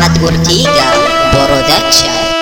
Ahmad Gurtiga Production Next.com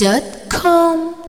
dot com.